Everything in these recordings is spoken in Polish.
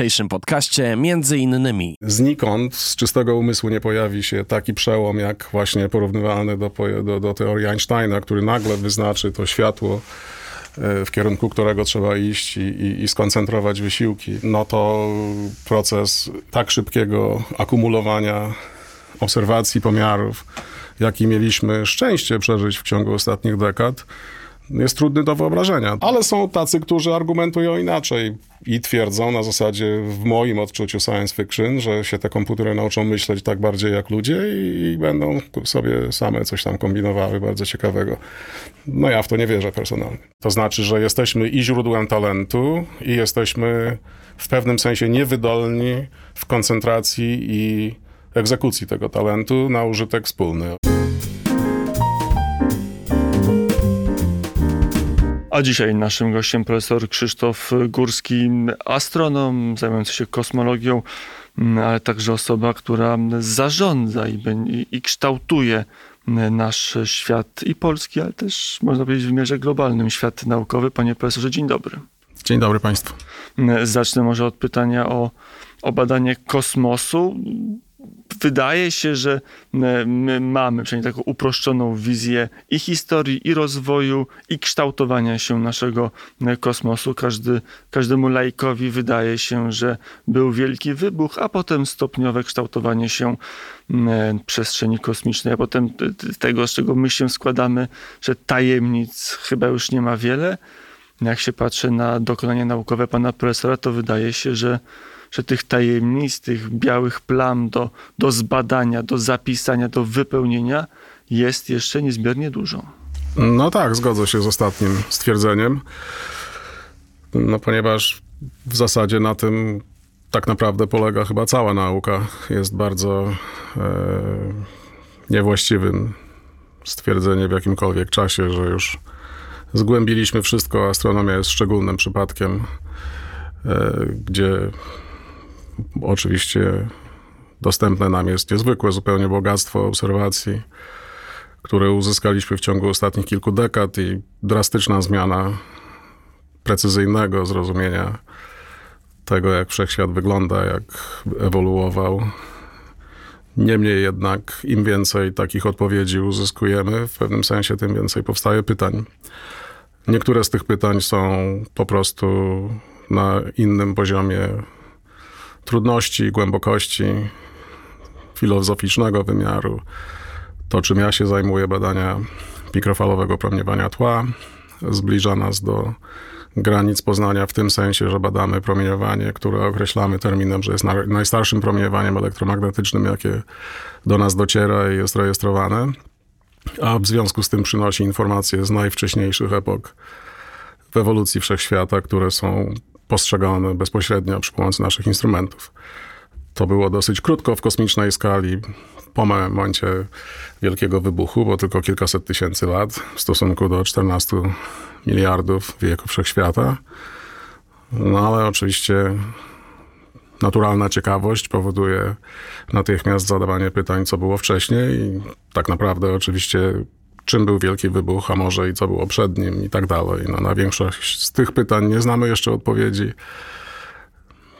dzisiejszym podcaście między innymi. Znikąd z czystego umysłu nie pojawi się taki przełom, jak właśnie porównywalny do, do, do teorii Einsteina, który nagle wyznaczy to światło e, w kierunku którego trzeba iść i, i, i, skoncentrować wysiłki, no to proces tak szybkiego akumulowania obserwacji, pomiarów, jaki mieliśmy szczęście przeżyć w ciągu ostatnich dekad, jest trudny do wyobrażenia. Ale są tacy, którzy argumentują inaczej i twierdzą na zasadzie, w moim odczuciu science fiction, że się te komputery nauczą myśleć tak bardziej jak ludzie i, będą sobie same coś tam kombinowały bardzo ciekawego. No ja w to nie wierzę personalnie. To znaczy, że jesteśmy i źródłem talentu, i jesteśmy w pewnym sensie niewydolni w koncentracji i egzekucji tego talentu na użytek wspólny. A dzisiaj naszym gościem profesor Krzysztof Górski, astronom zajmujący się kosmologią, ale także osoba, która zarządza i, i kształtuje nasz świat i polski, ale też można powiedzieć w wymiarze globalnym świat naukowy. Panie profesorze, dzień dobry. Dzień dobry Państwu. Zacznę może od pytania o, o badanie kosmosu wydaje się, że e, my mamy przynajmniej taką uproszczoną wizję i historii, i rozwoju, i kształtowania się naszego e, kosmosu. Każdy, każdemu laikowi wydaje się, że był wielki wybuch, a potem stopniowe kształtowanie się e, przestrzeni kosmicznej, a potem tego, z czego my się składamy, że tajemnic chyba już nie ma wiele. Jak się patrzy na dokonania naukowe pana profesora, to wydaje się, że że tych tajemnic, tych białych plam do, do zbadania, do zapisania, do wypełnienia jest jeszcze niezmiernie dużo. No tak, zgodzę się z ostatnim stwierdzeniem. No ponieważ w zasadzie na tym tak naprawdę polega chyba cała nauka. Jest bardzo e, niewłaściwym stwierdzeniem w jakimkolwiek czasie, że już zgłębiliśmy wszystko. Astronomia jest szczególnym przypadkiem, e, gdzie Oczywiście dostępne nam jest niezwykłe zupełnie bogactwo obserwacji, które uzyskaliśmy w ciągu ostatnich kilku dekad i drastyczna zmiana precyzyjnego zrozumienia tego, jak wszechświat wygląda, jak ewoluował. Niemniej jednak, im więcej takich odpowiedzi uzyskujemy, w pewnym sensie, tym więcej powstaje pytań. Niektóre z tych pytań są po prostu na innym poziomie trudności, głębokości filozoficznego wymiaru. To, czym ja się zajmuję, badania mikrofalowego promieniowania tła, zbliża nas do granic poznania w tym sensie, że badamy promieniowanie, które określamy terminem, że jest najstarszym promieniowaniem elektromagnetycznym, jakie do nas dociera i jest rejestrowane, a w związku z tym przynosi informacje z najwcześniejszych epok w ewolucji wszechświata, które są postrzegane bezpośrednio przy pomocy naszych instrumentów. To było dosyć krótko w kosmicznej skali, po momencie wielkiego wybuchu, bo tylko kilkaset tysięcy lat w stosunku do 14 miliardów wieku wszechświata. No ale oczywiście naturalna ciekawość powoduje natychmiast zadawanie pytań, co było wcześniej i tak naprawdę oczywiście czym był Wielki Wybuch, a może i co było przed nim i tak dalej. No, na większość z tych pytań nie znamy jeszcze odpowiedzi.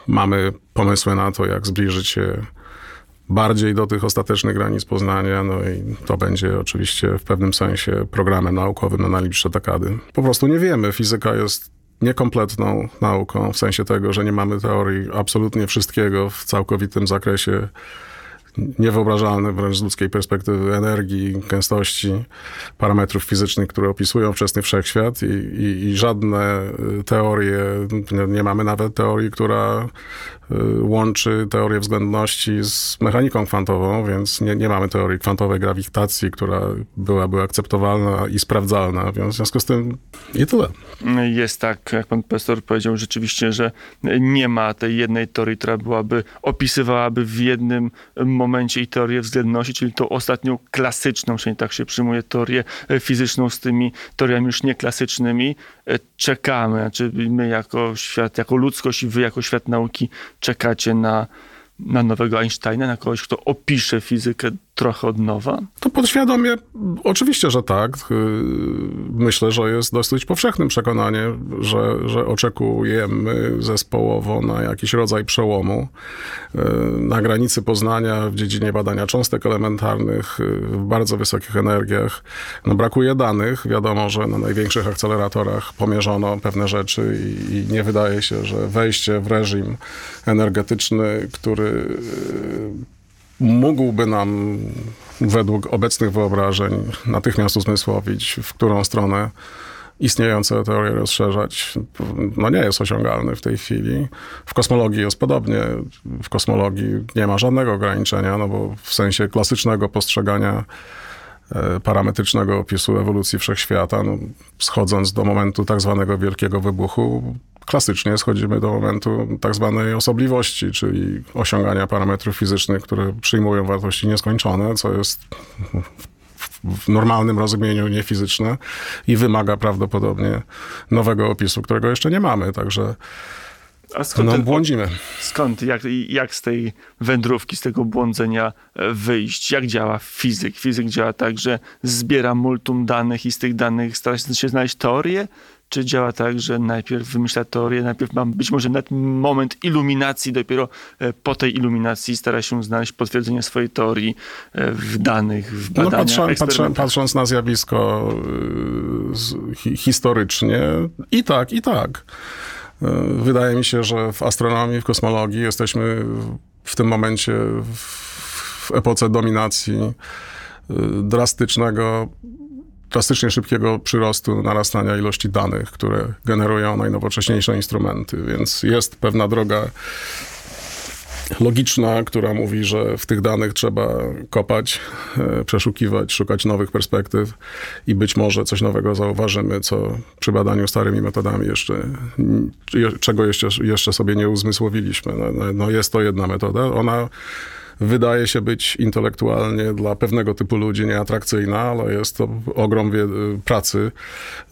Mamy pomysły na to, jak zbliżyć się bardziej do tych ostatecznych granic poznania, no i to będzie oczywiście w pewnym sensie programem naukowym na najbliższe dekady. Po prostu nie wiemy. Fizyka jest niekompletną nauką, w sensie tego, że nie mamy teorii absolutnie wszystkiego w całkowitym zakresie niewyobrażalne wręcz z ludzkiej perspektywy energii, gęstości, parametrów fizycznych, które opisują wczesny wszechświat i, i, i żadne y, teorie, nie mamy nawet teorii, która łączy teorię względności z mechaniką kwantową, więc nie, nie mamy teorii kwantowej grawitacji, która byłaby akceptowalna i sprawdzalna. W związku z tym i tyle. Jest tak, jak pan profesor powiedział, rzeczywiście, że nie ma tej jednej teorii, która byłaby, opisywałaby w jednym momencie i teorię względności, czyli tą ostatnią klasyczną, czyli tak się przyjmuje teorię fizyczną z tymi teoriami już nieklasycznymi. E, czekamy, znaczy my jako świat, jako ludzkość i wy jako świat nauki czekacie na, na nowego Einsteina, na kogoś, kto opisze fizykę trochę od nowa? To podświadomie, oczywiście, że tak. Yy, Myślę, że jest dosyć powszechnym przekonanie, że, że oczekujemy zespołowo na jakiś rodzaj przełomu. Yy, Na granicy Poznania w dziedzinie badania cząstek elementarnych yy, w bardzo wysokich energiach no brakuje danych. Wiadomo, że na największych akceleratorach pomierzono pewne rzeczy i, i nie wydaje się, że wejście w reżim energetyczny, który mógłby nam według obecnych wyobrażeń natychmiast uzmysłowić, w którą stronę istniejące teorie rozszerzać, no nie jest osiągalny w tej chwili. W kosmologii jest podobnie. W kosmologii nie ma żadnego ograniczenia, no bo w sensie klasycznego postrzegania e, parametrycznego opisu ewolucji wszechświata, no, schodząc do momentu tak zwanego wielkiego wybuchu, klasycznie schodzimy do momentu tak zwanej osobliwości, czyli osiągania parametrów fizycznych, które przyjmują wartości nieskończone, co jest w normalnym rozumieniu niefizyczne i wymaga prawdopodobnie nowego opisu, którego jeszcze nie mamy, także A skąd, no, ten, błądzimy. skąd jak, jak z tej wędrówki, z tego błądzenia e, wyjść? Jak działa fizyk? Fizyk działa tak, że zbiera multum danych i z tych danych stara się znaleźć teorię? Czy działa tak, że najpierw wymyśla teorię, najpierw ma być może nawet moment iluminacji, dopiero e, po tej iluminacji stara się znaleźć potwierdzenie swojej teorii e, w danych, w No, badaniach, eksperymentach? patrząc na zjawisko hi, historycznie, i tak, i tak. Wydaje mi się, że w astronomii, w kosmologii jesteśmy w tym momencie w, epoce dominacji drastycznego, drastycznie szybkiego przyrostu, narastania ilości danych, które generują najnowocześniejsze instrumenty, więc jest pewna droga logiczna, która mówi, że w tych danych trzeba kopać, e, przeszukiwać, szukać nowych perspektyw i być może coś nowego zauważymy, co przy badaniu starymi metodami jeszcze, je- czego jeszcze, jeszcze sobie nie uzmysłowiliśmy. No, no, no jest to jedna metoda. Ona wydaje się być intelektualnie dla pewnego typu ludzi nieatrakcyjna, ale jest to ogrom pracy,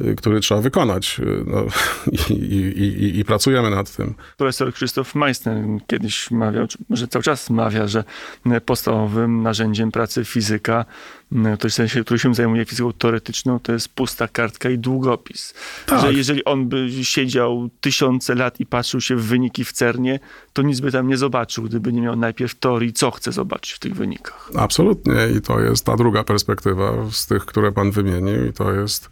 y, który trzeba wykonać. Y, No, i, i, i, I pracujemy nad tym. Profesor Krzysztof Meissner kiedyś mawiał, może cały czas mawia, że podstawowym narzędziem pracy fizyka, to w sensie, który się zajmuje fizyką teoretyczną, to jest pusta kartka i długopis. Tak. Że jeżeli on by siedział tysiące lat i patrzył się w wyniki w CERNie, to nic by tam nie zobaczył, gdyby nie miał najpierw teorii, co chce zobaczyć w tych wynikach. Absolutnie i to jest ta druga perspektywa z tych, które pan wymienił i to jest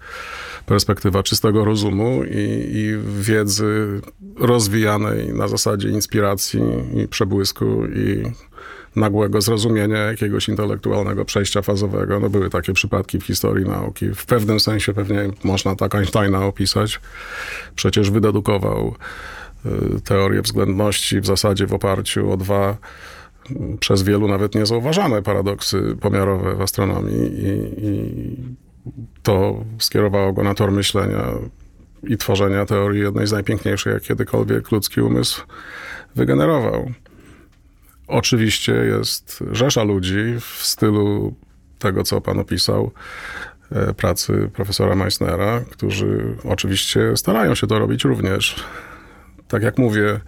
perspektywa czystego rozumu i, i wiedzy rozwijanej na zasadzie inspiracji i przebłysku i nagłego zrozumienia jakiegoś intelektualnego przejścia fazowego. No były takie przypadki w historii nauki. W pewnym sensie pewnie można tak Einsteina opisać. Przecież wydedukował y, teorię względności w zasadzie w oparciu o dwa przez wielu nawet niezauważane paradoksy pomiarowe w astronomii i, i to skierowało go na tor myślenia i tworzenia teorii jednej z najpiękniejszych, jak kiedykolwiek ludzki umysł wygenerował. Oczywiście jest rzesza ludzi w stylu tego, co pan opisał, e, pracy profesora Meissnera, którzy oczywiście starają się to robić również. Tak jak mówię,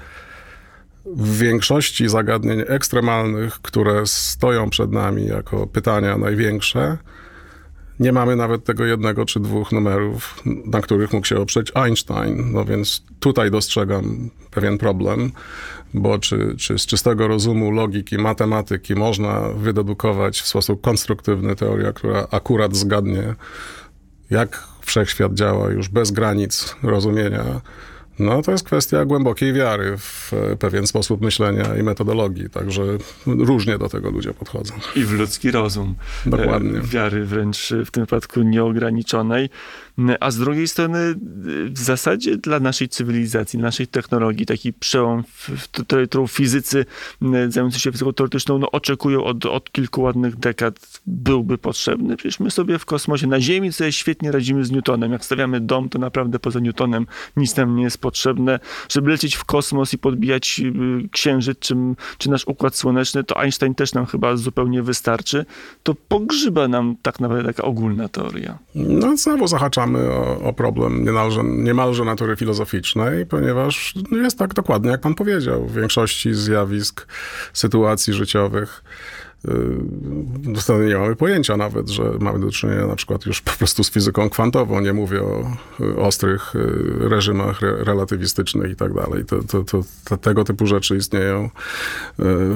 w większości zagadnień ekstremalnych, które stoją przed nami jako pytania największe, nie mamy nawet tego jednego czy dwóch numerów, na których mógł się oprzeć Einstein. No więc tutaj dostrzegam pewien problem, bo czy, czy z czystego rozumu, logiki, matematyki można wydedukować w sposób konstruktywny teorię, która akurat zgadnie, jak wszechświat działa już bez granic rozumienia, no to jest kwestia głębokiej wiary w e, pewien sposób myślenia i metodologii, także różnie do tego ludzie podchodzą. I w ludzki rozum. Dokładnie. E, Wiary wręcz w tym wypadku nieograniczonej. A z drugiej strony, e, w zasadzie dla naszej cywilizacji, naszej technologii, taki przełom, którą fizycy zajmujący się fizyką teoretyczną no, oczekują od, od kilku ładnych dekad, byłby potrzebny. Przecież my sobie w kosmosie, na Ziemi sobie świetnie radzimy z Newtonem. Jak stawiamy dom, to naprawdę poza Newtonem nic nam nie jest potrzebne. Żeby lecieć w kosmos i podbijać y, księżyc czy, czy nasz układ słoneczny, to Einstein też nam chyba zupełnie wystarczy. To pogrzyba nam tak naprawdę taka ogólna teoria. No znowu zahaczamy o, o problem niemalże, niemalże natury filozoficznej, ponieważ jest tak dokładnie, jak pan powiedział. W większości zjawisk, sytuacji życiowych wtedy nie mamy pojęcia nawet, że mamy do czynienia na przykład już po prostu z fizyką kwantową. Nie mówię o y, ostrych y, reżimach re, relatywistycznych i tak dalej. Tego typu rzeczy istnieją y,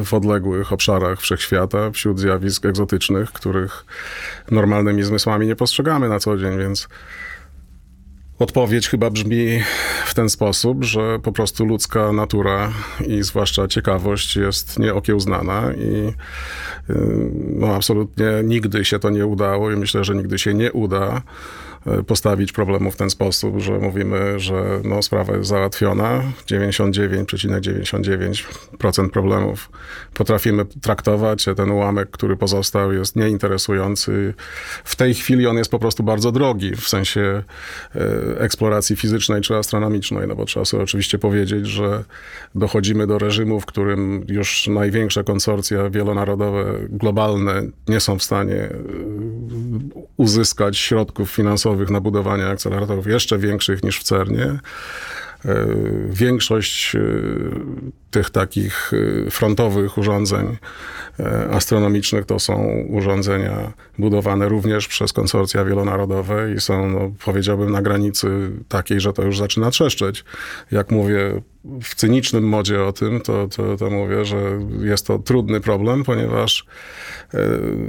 w odległych obszarach wszechświata, wśród zjawisk egzotycznych, których normalnymi zmysłami nie postrzegamy na co dzień, więc Odpowiedź chyba brzmi w ten sposób, że po prostu ludzka natura i zwłaszcza ciekawość jest nieokiełznana i y, no, absolutnie nigdy się to nie udało i myślę, że nigdy się nie uda postawić problemu w ten sposób, że mówimy, że no, sprawa jest załatwiona. 99,99% problemów potrafimy traktować, a ten ułamek, który pozostał, jest nieinteresujący. W tej chwili on jest po prostu bardzo drogi w sensie e, eksploracji fizycznej czy astronomicznej, no bo trzeba sobie oczywiście powiedzieć, że dochodzimy do reżimu, w którym już największe konsorcja wielonarodowe, globalne nie są w stanie e, uzyskać środków finansowych na budowanie akceleratorów jeszcze większych niż w CERNie. E, Większość e, tych takich e, frontowych urządzeń e, astronomicznych to są urządzenia budowane również przez konsorcja wielonarodowe i są, no, powiedziałbym, na granicy takiej, że to już zaczyna trzeszczeć. Jak mówię w cynicznym modzie o tym, to, to, to mówię, że jest to trudny problem, ponieważ e,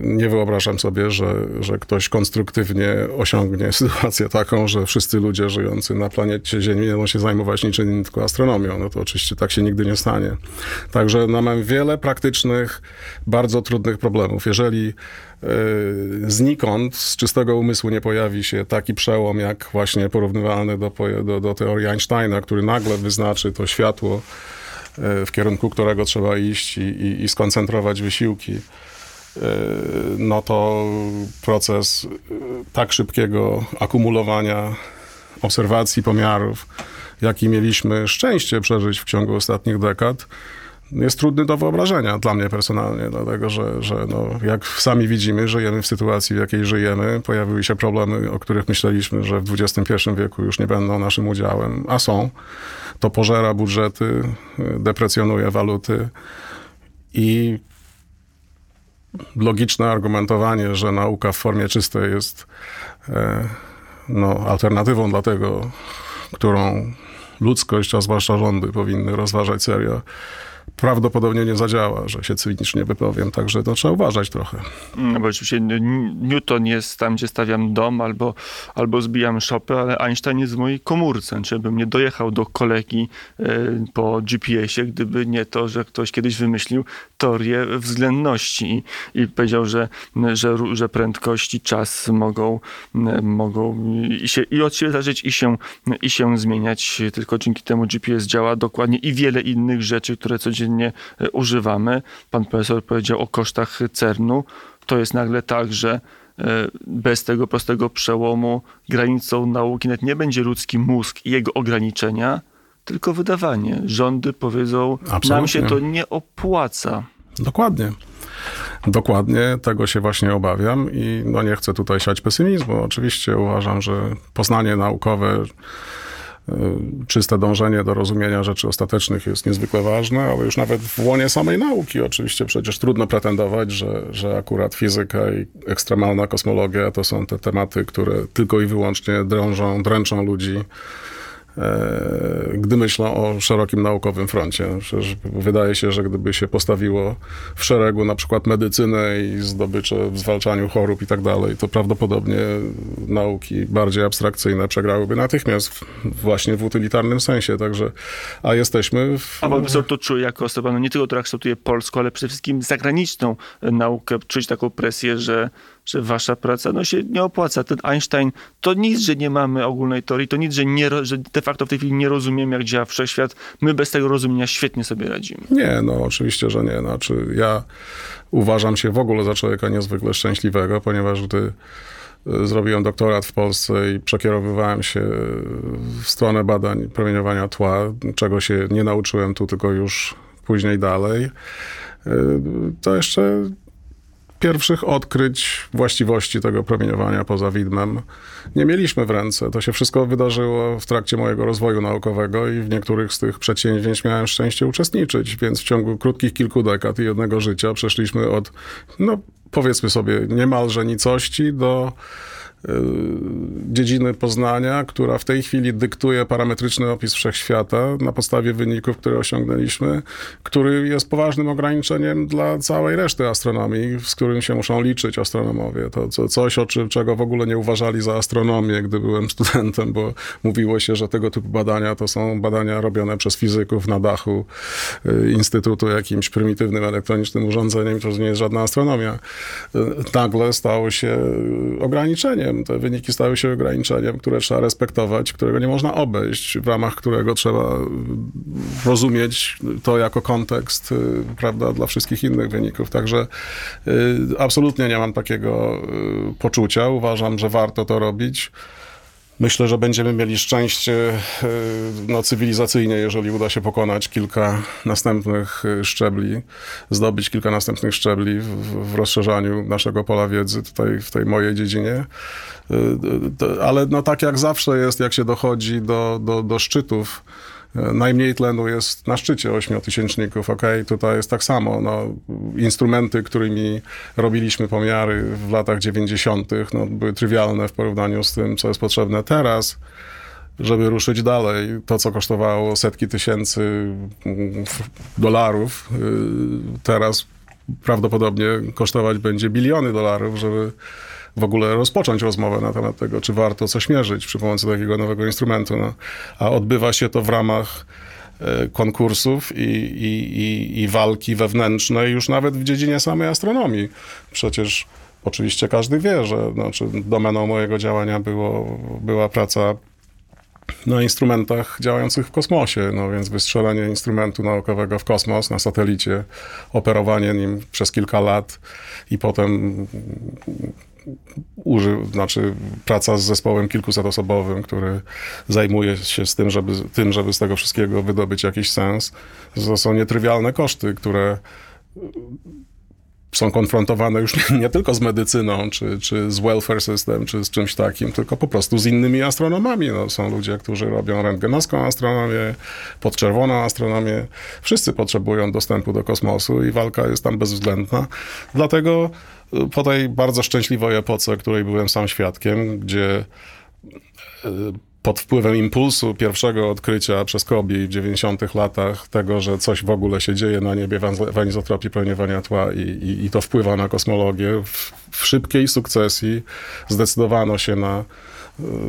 nie wyobrażam sobie, że, że ktoś konstruktywnie osiągnie sytuację taką, że wszyscy ludzie żyjący na planecie Ziemi będą się zajmować niczym innym, tylko astronomią. No to oczywiście tak się nigdy nie stanie. Także no, mamy wiele praktycznych, bardzo trudnych problemów. Jeżeli e, znikąd, z czystego umysłu nie pojawi się taki przełom, jak właśnie porównywalny do, do, do teorii Einsteina, który nagle wyznaczy to światło, e, w kierunku którego trzeba iść i, i, i skoncentrować wysiłki, e, no to proces tak szybkiego akumulowania obserwacji, pomiarów, jaki mieliśmy szczęście przeżyć w ciągu ostatnich dekad, jest trudny do wyobrażenia dla mnie personalnie, dlatego że, że no, jak sami widzimy, żyjemy w sytuacji, w jakiej żyjemy. Pojawiły się problemy, o których myśleliśmy, że w XXI wieku już nie będą naszym udziałem, a są. To pożera budżety, deprecjonuje waluty i logiczne argumentowanie, że nauka w formie czystej jest e, no, alternatywą dla tego, którą ludzkość, a zwłaszcza rządy powinny rozważać serio, prawdopodobnie nie zadziała, że się cynicznie wypowiem, także to trzeba uważać trochę. No bo oczywiście Newton jest tam, gdzie stawiam dom albo, albo zbijam szopę, ale Einstein jest w mojej komórce. Czy bym nie dojechał do kolegi e, po GPS-ie, gdyby nie to, że ktoś kiedyś wymyślił teorię względności i, i powiedział, że, że, że prędkość i czas mogą, mogą i, się, i od siebie zależeć i się, i się zmieniać. Tylko dzięki temu GPS działa dokładnie i wiele innych rzeczy, które codziennie e, używamy. Pan profesor powiedział o kosztach CERN-u. To jest nagle tak, że e, bez tego prostego przełomu granicą nauki nawet nie będzie ludzki mózg i jego ograniczenia, tylko wydawanie. Rządy powiedzą, nam Absolutnie. się to nie opłaca. Dokładnie. Dokładnie, tego się właśnie obawiam i no nie chcę tutaj siać pesymizmu. Oczywiście uważam, że poznanie naukowe, czyste dążenie do rozumienia rzeczy ostatecznych jest niezwykle ważne, ale już nawet w łonie samej nauki oczywiście przecież trudno pretendować, że, że akurat fizyka i ekstremalna kosmologia to są te tematy, które tylko i wyłącznie drążą, dręczą ludzi gdy myślą o szerokim naukowym froncie. Wydaje się, że gdyby się postawiło w szeregu na przykład medycynę i zdobycze w zwalczaniu chorób i tak dalej, to prawdopodobnie nauki bardziej abstrakcyjne przegrałyby natychmiast właśnie w utylitarnym sensie. Także, a jesteśmy w... A pan profesor to czuje jako osoba, no nie tylko, która kształtuje polską, ale przede wszystkim zagraniczną e, naukę, czuć taką presję, że, że wasza praca no, się nie opłaca. Ten Einstein, to nic, że nie mamy ogólnej teorii, to nic, że, nie, że de facto w tej chwili nie rozumiemy, jak działa wszechświat. My bez tego rozumienia świetnie sobie radzimy. Nie, no oczywiście, że nie. Znaczy, ja uważam się w ogóle za człowieka niezwykle szczęśliwego, ponieważ gdy y, zrobiłem doktorat w Polsce i przekierowywałem się w stronę badań promieniowania tła, czego się nie nauczyłem tu, tylko już później dalej, y, to jeszcze pierwszych odkryć właściwości tego promieniowania poza widmem nie mieliśmy w ręce. To się wszystko wydarzyło w trakcie mojego rozwoju naukowego i w niektórych z tych przedsięwzięć miałem szczęście uczestniczyć, więc w ciągu krótkich kilku dekad i jednego życia przeszliśmy od, no powiedzmy sobie, niemalże nicości do dziedziny poznania, która w tej chwili dyktuje parametryczny opis wszechświata na podstawie wyników, które osiągnęliśmy, który jest poważnym ograniczeniem dla całej reszty astronomii, z którym się muszą liczyć astronomowie. To co, coś, o czym, czego w ogóle nie uważali za astronomię, gdy byłem studentem, bo mówiło się, że tego typu badania to są badania robione przez fizyków na dachu y, Instytutu jakimś prymitywnym elektronicznym urządzeniem, to nie jest żadna astronomia. Y, Nagle stało się ograniczeniem. Te wyniki stały się ograniczeniem, które trzeba respektować, którego nie można obejść, w ramach którego trzeba y, rozumieć to jako kontekst, y, prawda, dla wszystkich innych wyników. Także y, absolutnie nie mam takiego y, poczucia. Uważam, że warto to robić. Myślę, że będziemy mieli szczęście y, no, cywilizacyjnie, jeżeli uda się pokonać kilka następnych y, szczebli, zdobyć kilka następnych szczebli w, w rozszerzaniu naszego pola wiedzy tutaj w tej mojej dziedzinie. To- Ale no, tak jak zawsze jest, jak się dochodzi do, do, do szczytów, Najmniej tlenu jest na szczycie ośmiotysięczników, ok? Tutaj jest tak samo. No, instrumenty, którymi robiliśmy pomiary w latach 90., no, były trywialne w porównaniu z tym, co jest potrzebne teraz, żeby ruszyć dalej. To, co kosztowało setki tysięcy mm, dolarów, y, teraz prawdopodobnie kosztować będzie biliony dolarów, żeby w ogóle rozpocząć rozmowę na temat tego, czy warto coś mierzyć przy pomocy takiego nowego instrumentu. No. A odbywa się to w ramach e, konkursów i, i, i, i walki wewnętrznej już nawet w dziedzinie samej astronomii. Przecież oczywiście każdy wie, że znaczy, domeną mojego działania było, była praca na instrumentach działających w kosmosie, no więc wystrzelenie instrumentu naukowego w kosmos na satelicie, operowanie nim przez kilka lat i potem uży, znaczy praca z zespołem kilkusetosobowym, który zajmuje się z tym żeby, tym, żeby z tego wszystkiego wydobyć jakiś sens. To są nietrywialne koszty, które są konfrontowane już nie, nie tylko z medycyną, czy, czy z welfare system, czy z czymś takim, tylko po prostu z innymi astronomami. No, są ludzie, którzy robią rentgenowską astronomię, podczerwoną astronomię. Wszyscy potrzebują dostępu do kosmosu i walka jest tam bezwzględna. Dlatego y, po tej bardzo szczęśliwej epoce, której byłem sam świadkiem, gdzie y, pod wpływem impulsu pierwszego odkrycia przez Kobi w 90 latach tego, że coś w ogóle się dzieje na niebie w anizotropii promieniowania tła i, i, i to wpływa na kosmologię, w, w szybkiej sukcesji zdecydowano się na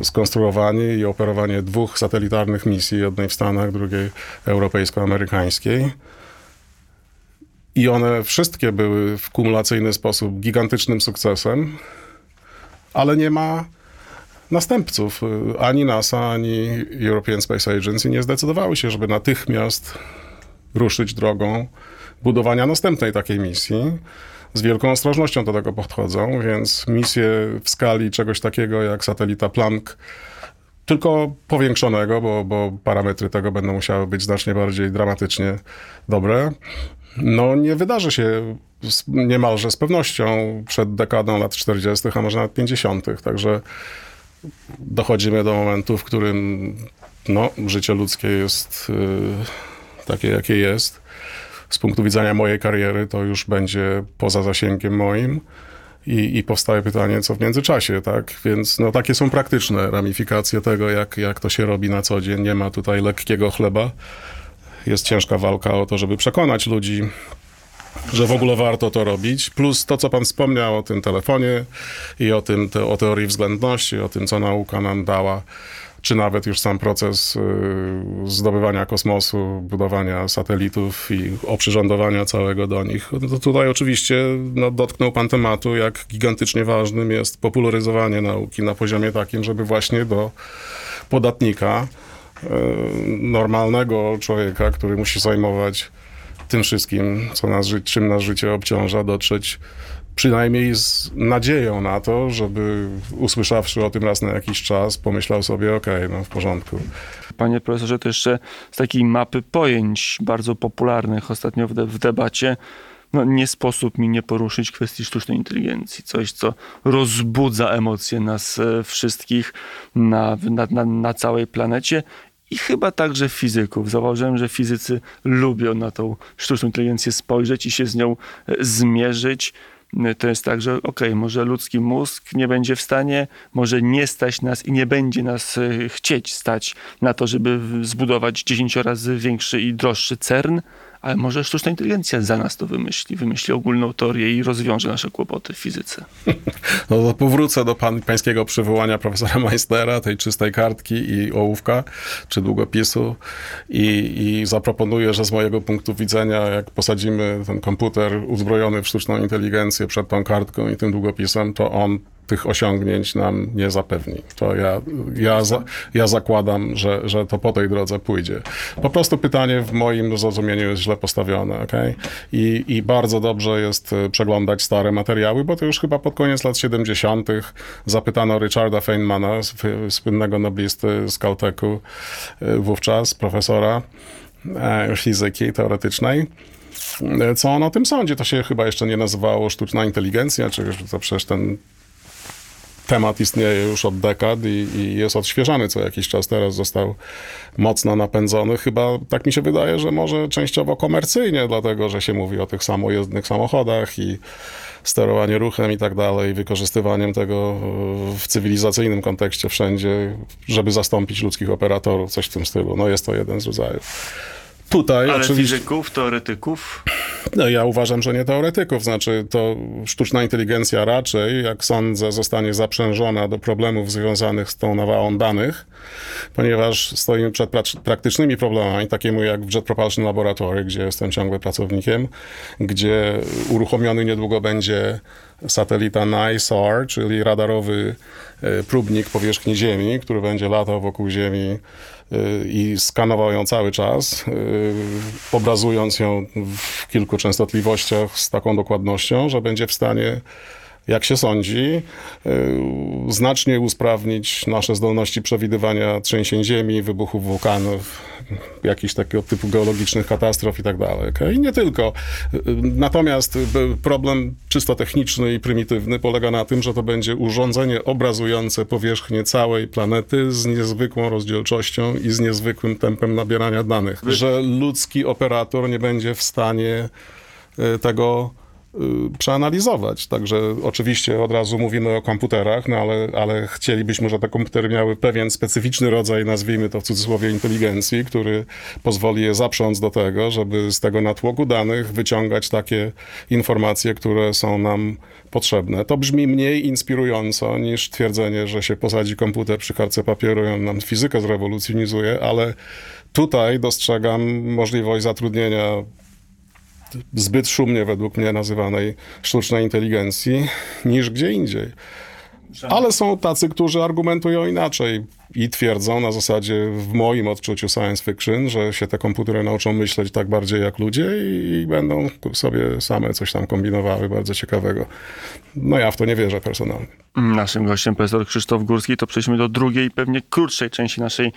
y, skonstruowanie i operowanie dwóch satelitarnych misji, jednej w Stanach, drugiej europejsko-amerykańskiej. I one wszystkie były w kumulacyjny sposób gigantycznym sukcesem, ale nie ma następców. Y, Ani NASA, ani European Space Agency nie zdecydowały się, żeby natychmiast ruszyć drogą budowania następnej takiej misji. Z wielką ostrożnością do tego podchodzą, więc misje w skali czegoś takiego jak satelita Planck, tylko powiększonego, bo, bo parametry tego będą musiały być znacznie bardziej dramatycznie dobre. No, nie wydarzy się z, niemalże z pewnością przed dekadą lat 40., a może nawet 50. Także dochodzimy do momentu, w którym no, życie ludzkie jest y, takie, jakie jest. Z punktu widzenia mojej kariery to już będzie poza zasięgiem moim. I, I powstaje pytanie, co w międzyczasie, tak? Więc no, takie są praktyczne ramifikacje tego, jak, jak to się robi na co dzień. Nie ma tutaj lekkiego chleba. Jest ciężka walka o to, żeby przekonać ludzi, że w ogóle warto to robić. Plus to, co pan wspomniał o tym telefonie i o, tym, te, o teorii względności, o tym, co nauka nam dała, czy nawet już sam proces y, zdobywania kosmosu, budowania satelitów i oprzyrządowania całego do nich. No to tutaj oczywiście no, dotknął pan tematu, jak gigantycznie ważnym jest popularyzowanie nauki na poziomie takim, żeby właśnie do podatnika, y, normalnego człowieka, który musi zajmować tym wszystkim, co nas, czym nas życie obciąża, dotrzeć przynajmniej z nadzieją na to, żeby usłyszawszy o tym raz na jakiś czas, pomyślał sobie, okej, no w porządku. Panie profesorze, to jeszcze z takiej mapy pojęć bardzo popularnych ostatnio w, de- w debacie no, nie sposób mi nie poruszyć kwestii sztucznej inteligencji. Coś, co rozbudza emocje nas e, wszystkich na, na, na, na całej planecie. I chyba także fizyków. Zauważyłem, że fizycy lubią na tą sztuczną inteligencję spojrzeć i się z nią e, zmierzyć. E, To jest tak, że okej, może ludzki mózg nie będzie w stanie, może nie stać nas i nie będzie nas e, chcieć stać na to, żeby zbudować 10 razy większy i droższy CERN, ale może sztuczna inteligencja za nas to wymyśli, wymyśli ogólną teorię i rozwiąże nasze kłopoty w fizyce. No to powrócę do pan, pańskiego przywołania profesora Meistera, tej czystej kartki i ołówka, czy długopisu i, i zaproponuję, że z mojego punktu widzenia, jak posadzimy ten komputer uzbrojony w sztuczną inteligencję przed tą kartką i tym długopisem, to on tych osiągnięć nam nie zapewni. To ja, ja, za, ja zakładam, że, że to po tej drodze pójdzie. Po prostu pytanie w moim zrozumieniu jest źle postawione, okej? I, I bardzo dobrze jest e, przeglądać stare materiały, bo to już chyba pod koniec lat 70. zapytano Richarda Feynmana, słynnego noblisty z Caltechu e, wówczas, profesora e, fizyki teoretycznej, e, co on o tym sądzi. To się chyba jeszcze nie nazywało sztuczna inteligencja, czy to przecież ten temat istnieje już od dekad i, i jest odświeżany co jakiś czas. Teraz został mocno napędzony. Chyba tak mi się wydaje, że może częściowo komercyjnie, dlatego że się mówi o tych samojezdnych samochodach i sterowanie ruchem i tak dalej, wykorzystywaniem tego e, w cywilizacyjnym kontekście wszędzie, żeby zastąpić ludzkich operatorów, coś w tym stylu. No jest to jeden z rodzajów. Tutaj Ale oczywiście... fizyków, teoretyków, No, ja uważam, że nie teoretyków. Znaczy, to sztuczna inteligencja raczej, jak sądzę, zostanie zaprzężona do problemów związanych z tą nawałą danych, ponieważ stoimy przed praktycznymi problemami, takimi jak w Jet Propulsion Laboratory, gdzie jestem ciągle pracownikiem, gdzie uruchomiony niedługo będzie satelita NISAR, czyli radarowy e, próbnik powierzchni Ziemi, który będzie latał wokół Ziemi e, i skanował ją cały czas, e, obrazując ją w kilku częstotliwościach z taką dokładnością, że będzie w stanie, jak się sądzi, e, znacznie usprawnić nasze zdolności przewidywania trzęsień ziemi, wybuchów wulkanów, jakichś takiego typu geologicznych katastrof i tak dalej. I nie tylko. E, Natomiast e, problem czysto techniczny i prymitywny polega na tym, że to będzie urządzenie obrazujące powierzchnię całej planety z niezwykłą rozdzielczością i z niezwykłym tempem nabierania danych. Że ludzki operator nie będzie w stanie tego y, przeanalizować. Także oczywiście od razu mówimy o komputerach, no ale, ale chcielibyśmy, żeby te komputery miały pewien specyficzny rodzaj, nazwijmy to w cudzysłowie, inteligencji, który pozwoli je zaprząc do tego, żeby z tego natłoku danych wyciągać takie informacje, które są nam potrzebne. To brzmi mniej inspirująco niż twierdzenie, że się posadzi komputer przy kartce papieru i on nam fizykę zrewolucjonizuje, ale tutaj dostrzegam możliwość zatrudnienia zbyt szumnie według mnie nazywanej sztucznej inteligencji niż gdzie indziej. Ale są tacy, którzy argumentują inaczej i twierdzą na zasadzie, w moim odczuciu science fiction, że się te komputery nauczą myśleć tak bardziej jak ludzie i, będą sobie same coś tam kombinowały bardzo ciekawego. No ja w to nie wierzę personalnie. Naszym gościem profesor Krzysztof Górski, to przejdźmy do drugiej, pewnie krótszej części naszej,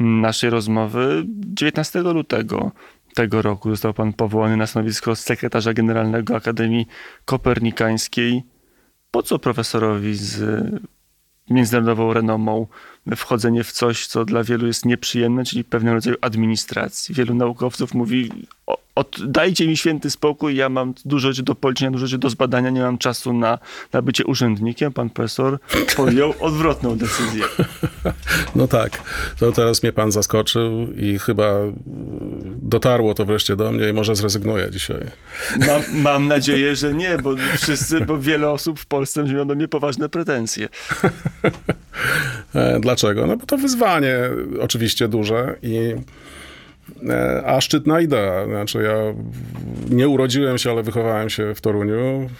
naszej rozmowy. 19 lutego tego roku został pan powołany na stanowisko sekretarza generalnego Akademii Kopernikańskiej. Po co profesorowi z międzynarodową renomą wchodzenie w coś, co dla wielu jest nieprzyjemne, czyli pewnego rodzaju administracji. Wielu naukowców mówi, o, oddajcie mi święty spokój, ja mam dużo rzeczy do policzenia, dużo rzeczy do zbadania, nie mam czasu na, na bycie urzędnikiem. Pan profesor podjął odwrotną decyzję. No tak, to teraz mnie pan zaskoczył i chyba dotarło to wreszcie do mnie i może zrezygnuję dzisiaj. Mam, mam nadzieję, że nie, bo wszyscy, bo wiele osób w Polsce miało do mnie poważne pretensje. Dlaczego? No bo to wyzwanie oczywiście duże i e, a szczytna idea. Znaczy ja nie urodziłem się, ale wychowałem się w Toruniu,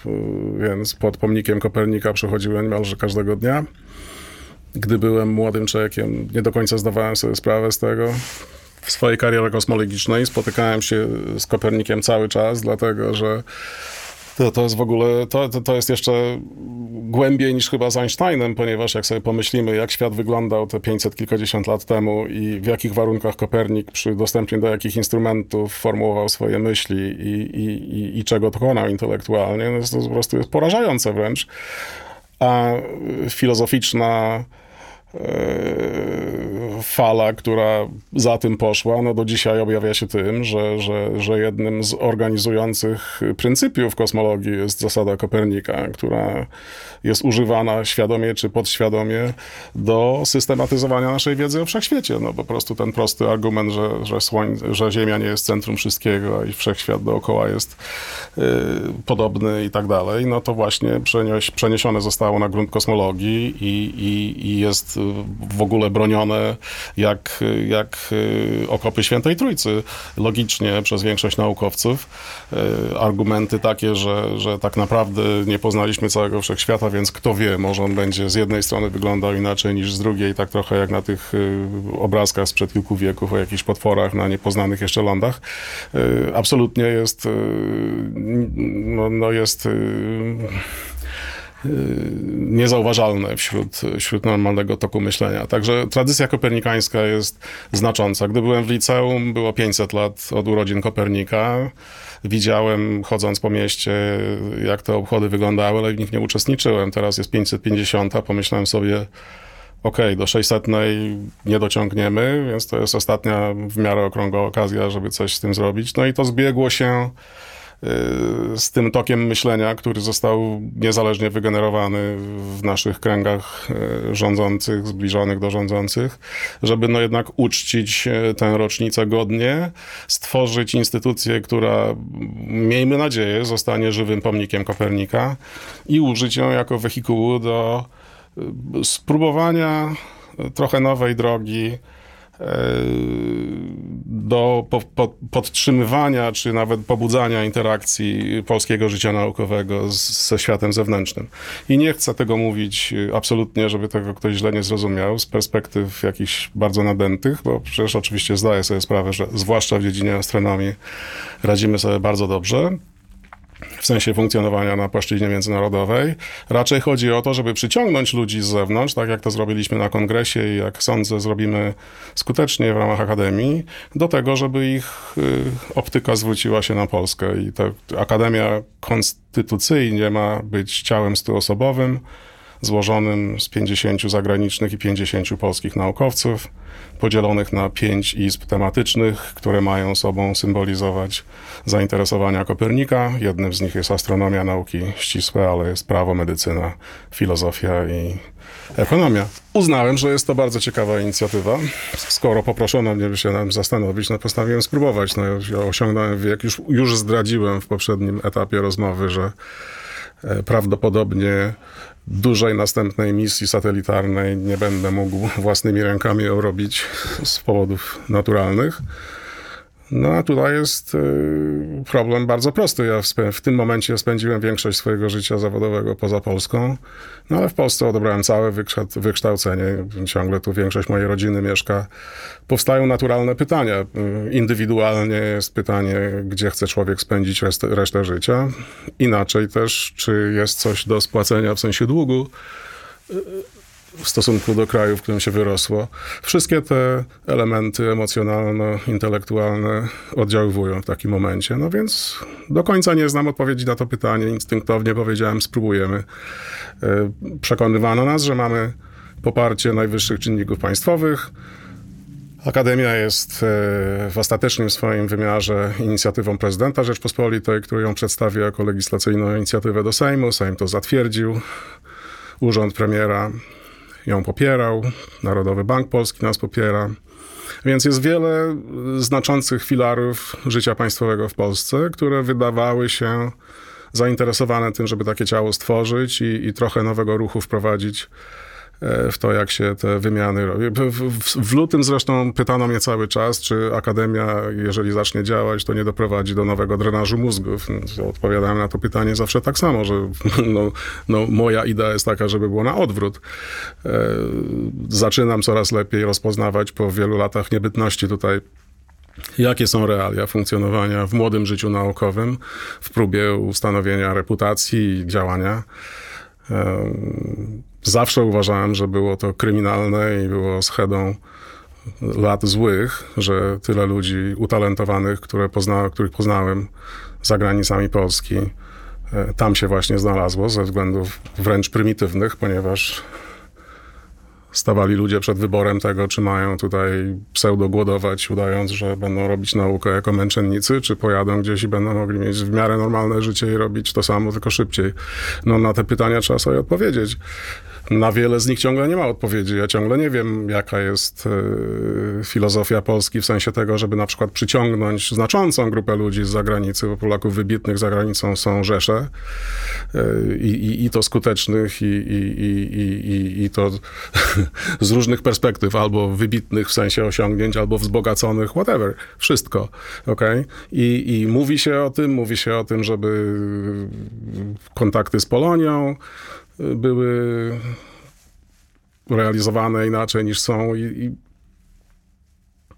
więc pod pomnikiem Kopernika przechodziłem niemalże każdego dnia. Gdy byłem młodym człowiekiem, nie do końca zdawałem sobie sprawę z tego. W swojej karierze kosmologicznej spotykałem się z Kopernikiem cały czas, dlatego że To, to jest w ogóle, to, to, jest jeszcze głębiej niż chyba z Einsteinem, ponieważ jak sobie pomyślimy, jak świat wyglądał te 500 kilkadziesiąt lat temu i w jakich warunkach Kopernik przy dostępie do jakich instrumentów formułował swoje myśli i, i, i, i czego dokonał intelektualnie, no jest to po prostu jest porażające wręcz. A filozoficzna fala, która za tym poszła, no do dzisiaj objawia się tym, że, że, że jednym z organizujących pryncypiów kosmologii jest zasada Kopernika, która jest używana świadomie czy podświadomie do systematyzowania naszej wiedzy o wszechświecie. No po prostu ten prosty argument, że, że, słoń, że Ziemia nie jest centrum wszystkiego i wszechświat dookoła jest y, podobny i tak dalej, no to właśnie przenieś, przeniesione zostało na grunt kosmologii i, i, i jest w ogóle bronione jak, jak y, okopy Świętej Trójcy. Logicznie przez większość naukowców. Y, Argumenty takie, że, że tak naprawdę nie poznaliśmy całego wszechświata, więc kto wie, może on będzie z jednej strony wyglądał inaczej niż z drugiej, tak trochę jak na tych y, obrazkach sprzed kilku wieków o jakichś potworach na niepoznanych jeszcze lądach. Absolutnie jest, no, no jest niezauważalne wśród, wśród normalnego toku myślenia. Także tradycja kopernikańska jest znacząca. Gdy byłem w liceum, było 500 lat od urodzin Kopernika. Widziałem, chodząc po mieście, jak te obchody wyglądały, ale w nich nie uczestniczyłem. Teraz jest 550, pomyślałem sobie, okej, do 600 nie dociągniemy, więc to jest ostatnia w miarę okrągła okazja, żeby coś z tym zrobić. No i to zbiegło się y, z tym tokiem myślenia, który został niezależnie wygenerowany w naszych kręgach y, rządzących, zbliżonych do rządzących, żeby no jednak uczcić y, tę rocznicę godnie, stworzyć instytucję, która, miejmy nadzieję, zostanie żywym pomnikiem Kopernika i użyć ją jako wehikułu do y, spróbowania trochę nowej drogi do po, po, podtrzymywania, czy nawet pobudzania interakcji polskiego życia naukowego z, ze światem zewnętrznym. I nie chcę tego mówić y, absolutnie, żeby tego ktoś źle nie zrozumiał, z perspektyw jakichś bardzo nadętych, bo przecież oczywiście zdaję sobie sprawę, że zwłaszcza w dziedzinie astronomii radzimy sobie bardzo dobrze w sensie funkcjonowania na płaszczyźnie międzynarodowej. Raczej chodzi o to, żeby przyciągnąć ludzi z zewnątrz, tak jak to zrobiliśmy na kongresie i jak sądzę zrobimy skutecznie w ramach Akademii, do tego, żeby ich y, optyka zwróciła się na Polskę. I ta Akademia konstytucyjnie ma być ciałem stuosobowym, złożonym z 50 zagranicznych i 50 polskich naukowców, podzielonych na pięć izb tematycznych, które mają sobą symbolizować zainteresowania Kopernika. Jednym z nich jest astronomia, nauki ścisłe, ale jest prawo, medycyna, filozofia i ekonomia. Uznałem, że jest to bardzo ciekawa inicjatywa. Skoro poproszono mnie, by się nam zastanowić, no postanowiłem spróbować. No, ja osiągnąłem wiek, już, już zdradziłem w poprzednim etapie rozmowy, że e, prawdopodobnie dużej następnej misji satelitarnej nie będę mógł własnymi rękami robić z powodów naturalnych. No a tutaj jest y, problem bardzo prosty. Ja w, tym momencie spędziłem większość swojego życia zawodowego poza Polską, no ale w Polsce odebrałem całe wykształ- wykształcenie. Ciągle tu większość mojej rodziny mieszka. Powstają naturalne pytania. Y, Indywidualnie jest pytanie, gdzie chce człowiek spędzić resztę, resztę życia. Inaczej też, czy jest coś do spłacenia w sensie długu w stosunku do kraju, w którym się wyrosło. Wszystkie te elementy emocjonalno-intelektualne oddziaływują w takim momencie. No więc do końca nie znam odpowiedzi na to pytanie. Instynktownie powiedziałem, spróbujemy. E, Przekonywano nas, że mamy poparcie najwyższych czynników państwowych. Akademia jest e, w ostatecznym swoim wymiarze inicjatywą prezydenta Rzeczpospolitej, który ją przedstawił jako legislacyjną inicjatywę do Sejmu. Sejm to zatwierdził. Urząd premiera ją popierał, Narodowy Bank Polski nas popiera. Więc jest wiele znaczących filarów życia państwowego w Polsce, które wydawały się zainteresowane tym, żeby takie ciało stworzyć i, i trochę nowego ruchu wprowadzić w to, jak się te wymiany robi. W, w, lutym zresztą pytano mnie cały czas, czy Akademia, jeżeli zacznie działać, to nie doprowadzi do nowego drenażu mózgów. No, Odpowiadałem na to pytanie zawsze tak samo, że no, no, moja idea jest taka, żeby było na odwrót. E, zaczynam coraz lepiej rozpoznawać po wielu latach niebytności tutaj jakie są realia funkcjonowania w młodym życiu naukowym, w próbie ustanowienia reputacji i działania. Zawsze uważałem, że było to kryminalne i było schedą lat złych, że tyle ludzi utalentowanych, które pozna, których poznałem za granicami Polski, e, tam się właśnie znalazło ze względów wręcz prymitywnych, ponieważ stawali ludzie przed wyborem tego, czy mają tutaj pseudo-głodować, udając, że będą robić naukę jako męczennicy, czy pojadą gdzieś i będą mogli mieć w miarę normalne życie i robić to samo, tylko szybciej. No na te pytania trzeba sobie odpowiedzieć. Na wiele z nich ciągle nie ma odpowiedzi. Ja ciągle nie wiem, jaka jest e, filozofia Polski w sensie tego, żeby na przykład przyciągnąć znaczącą grupę ludzi z zagranicy, bo Polaków wybitnych za granicą są rzesze e, i, i, i to skutecznych i, i, i, i, to z różnych perspektyw, albo wybitnych w sensie osiągnięć, albo wzbogaconych, whatever, wszystko, okej? I, I mówi się o tym, mówi się o tym, żeby kontakty z Polonią były realizowane inaczej niż są i, i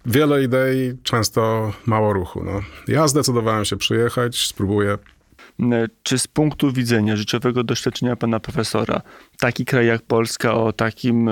wiele idei, często mało ruchu. No. Ja zdecydowałem się przyjechać, spróbuję Czy z punktu widzenia życiowego doświadczenia pana profesora, taki kraj jak Polska o takim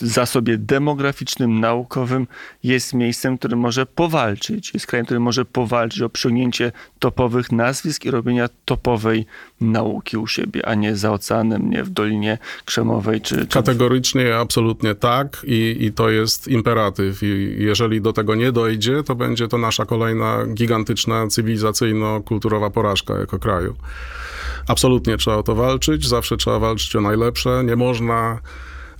zasobie demograficznym, naukowym jest miejscem, które może powalczyć, jest krajem, który może powalczyć o przyjęcie topowych nazwisk i robienia topowej nauki u siebie, a nie za oceanem, nie w Dolinie Krzemowej czy... czy... Kategorycznie, absolutnie tak i, i to jest imperatyw. I jeżeli do tego nie dojdzie, to będzie to nasza kolejna gigantyczna cywilizacyjno-kulturowa porażka jako kraju. Absolutnie trzeba o to walczyć, zawsze trzeba walczyć o najlepsze. Nie można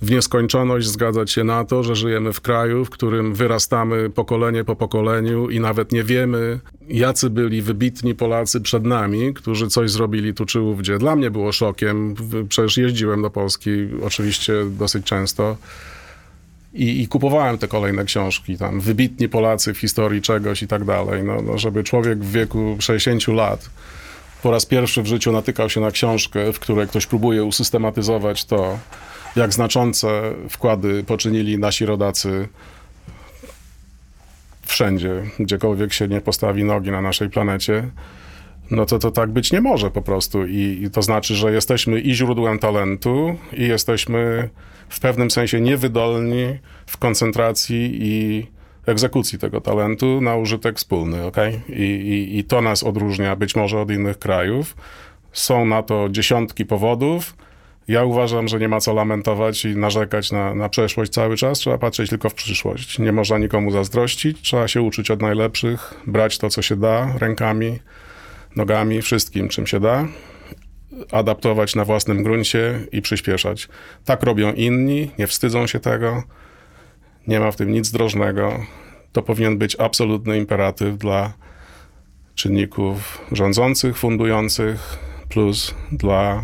w nieskończoność zgadzać się na to, że żyjemy w kraju, w którym wyrastamy pokolenie po pokoleniu i nawet nie wiemy, jacy byli wybitni Polacy przed nami, którzy coś zrobili tu czy ówdzie. Dla mnie było szokiem, przecież jeździłem do Polski oczywiście dosyć często. I, I kupowałem te kolejne książki, tam wybitni Polacy w historii czegoś i tak dalej. No, no, żeby człowiek w wieku 60 lat po raz pierwszy w życiu natykał się na książkę, w której ktoś próbuje usystematyzować to, jak znaczące wkłady poczynili nasi rodacy wszędzie, gdziekolwiek się nie postawi nogi na naszej planecie, no to to tak być nie może po prostu. I, I to znaczy, że jesteśmy i źródłem talentu, i jesteśmy w pewnym sensie niewydolni w koncentracji i egzekucji tego talentu na użytek wspólny, okej? I, i, I to nas odróżnia być może od innych krajów. Są na to dziesiątki powodów. Ja uważam, że nie ma co lamentować i narzekać na, na przeszłość cały czas. Trzeba patrzeć tylko w przyszłość. Nie można nikomu zazdrościć. Trzeba się uczyć od najlepszych, brać to, co się da, rękami, nogami, wszystkim, czym się da, adaptować na własnym gruncie i przyspieszać. Tak robią inni, nie wstydzą się tego. Nie ma w tym nic drożnego. To powinien być absolutny imperatyw dla czynników rządzących, fundujących, plus dla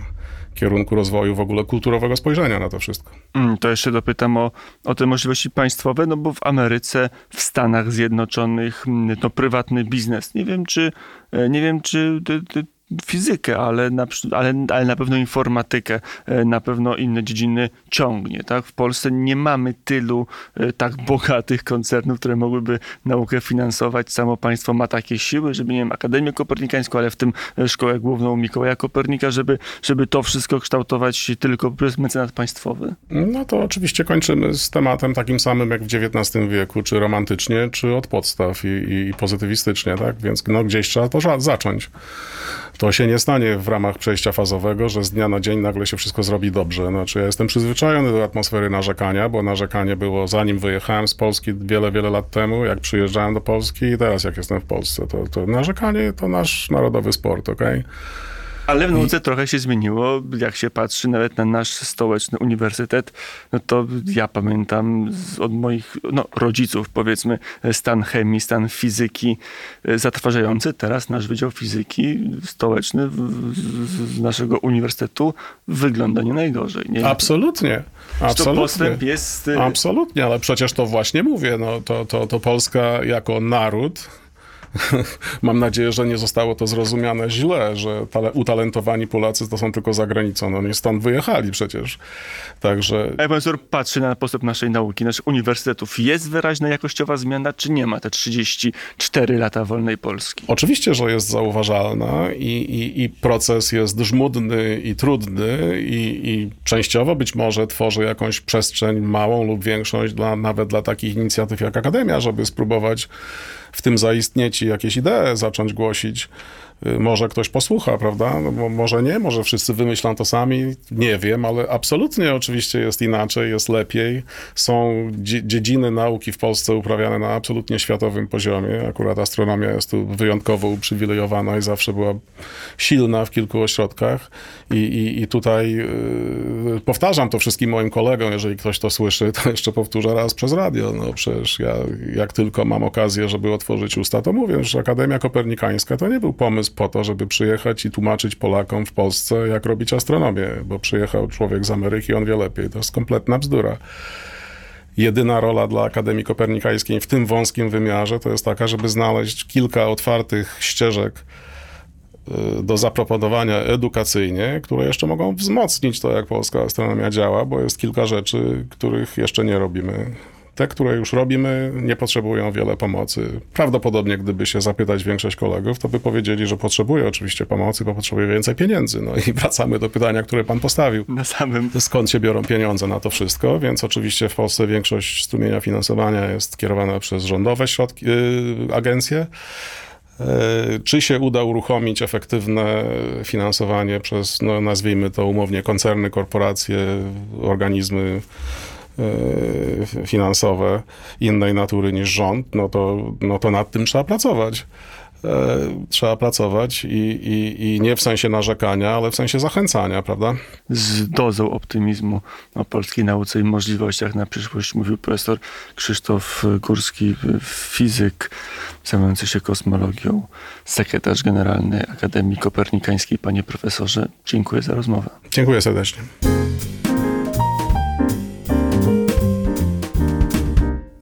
kierunku rozwoju w ogóle kulturowego spojrzenia na to wszystko. Mm, To jeszcze dopytam o, o te możliwości państwowe, no bo w Ameryce, w Stanach Zjednoczonych, mm, to prywatny biznes. Nie wiem, czy, e, nie wiem, czy fizykę, ale na, ale, ale na pewno informatykę, e, na pewno inne dziedziny ciągnie. Tak? W Polsce nie mamy tylu e, tak bogatych koncernów, które mogłyby naukę finansować. Samo państwo ma takie siły, żeby, nie wiem, Akademię Kopernikańską, ale w tym e, Szkołę Główną Mikołaja Kopernika, żeby, żeby to wszystko kształtować tylko przez mecenat państwowy. No to oczywiście kończymy z tematem takim samym jak w XIX wieku, czy romantycznie, czy od podstaw i, i, pozytywistycznie, tak? Więc no, gdzieś trzeba to zacząć. To się nie stanie w ramach przejścia fazowego, że z dnia na dzień nagle się wszystko zrobi dobrze. Znaczy ja jestem przyzwyczajony do atmosfery narzekania, bo narzekanie było zanim wyjechałem z Polski wiele, wiele lat temu, jak przyjeżdżałem do Polski i teraz jak jestem w Polsce. To, to narzekanie to nasz narodowy sport, okej? Ale w nauce trochę się zmieniło. Jak się patrzy nawet na nasz stołeczny uniwersytet, no to ja pamiętam od moich no, rodziców, powiedzmy, stan chemii, stan fizyki e, zatrważający. Teraz nasz Wydział Fizyki stołeczny z, naszego uniwersytetu wygląda nie najgorzej. Nie? Absolutnie. To Absolutnie. postęp jest... e, Absolutnie, ale przecież to właśnie mówię. No, to, to, to Polska jako naród mam nadzieję, że nie zostało to zrozumiane źle, że tale, utalentowani Polacy to są tylko za granicą. No nie stąd wyjechali przecież. Także A profesor patrzy na postęp naszej nauki, naszych uniwersytetów, jest wyraźna jakościowa zmiana, czy nie ma te 34 lata wolnej Polski? Oczywiście, że jest zauważalna i, i, i proces jest żmudny i trudny i, i częściowo być może tworzy jakąś przestrzeń małą lub większość dla, nawet dla takich inicjatyw jak Akademia, żeby spróbować w tym zaistnieć jakieś idee zacząć głosić. Y, Może ktoś posłucha, prawda? No, może nie, może wszyscy wymyślą to sami, nie wiem, ale absolutnie oczywiście jest inaczej, jest lepiej. Są dzie- dziedziny nauki w Polsce uprawiane na absolutnie światowym poziomie. Akurat astronomia jest tu wyjątkowo uprzywilejowana i zawsze była silna w kilku ośrodkach. I, i, i tutaj yy, powtarzam to wszystkim moim kolegom, jeżeli ktoś to słyszy, to jeszcze powtórzę raz przez radio. No przecież ja, jak tylko mam okazję, żeby otworzyć usta, to mówię, że Akademia Kopernikańska to nie był pomysł po to, żeby przyjechać i tłumaczyć Polakom w Polsce, jak robić astronomię, bo przyjechał człowiek z Ameryki, on wie lepiej. To jest kompletna bzdura. Jedyna rola dla Akademii Kopernikańskiej w tym wąskim wymiarze to jest taka, żeby znaleźć kilka otwartych ścieżek y, do zaproponowania edukacyjnie, które jeszcze mogą wzmocnić to, jak polska astronomia działa, bo jest kilka rzeczy, których jeszcze nie robimy. Te, które już robimy, nie potrzebują wiele pomocy. Prawdopodobnie, gdyby się zapytać większość kolegów, to by powiedzieli, że potrzebuje oczywiście pomocy, bo potrzebuje więcej pieniędzy. No i wracamy do pytania, które pan postawił Na samym skąd się biorą pieniądze na to wszystko, więc oczywiście w Polsce większość strumienia finansowania jest kierowana przez rządowe środki, yy, agencje. Yy, Czy się uda uruchomić efektywne finansowanie przez, no, nazwijmy to umownie, koncerny, korporacje, organizmy finansowe innej natury niż rząd, no to, no to nad tym trzeba pracować. E, Trzeba pracować i, i, i nie w sensie narzekania, ale w sensie zachęcania, prawda? z dozą optymizmu o polskiej nauce i możliwościach na przyszłość mówił profesor Krzysztof Górski, fizyk zajmujący się kosmologią, sekretarz generalny Akademii Kopernikańskiej. Panie profesorze, dziękuję za rozmowę. Dziękuję serdecznie.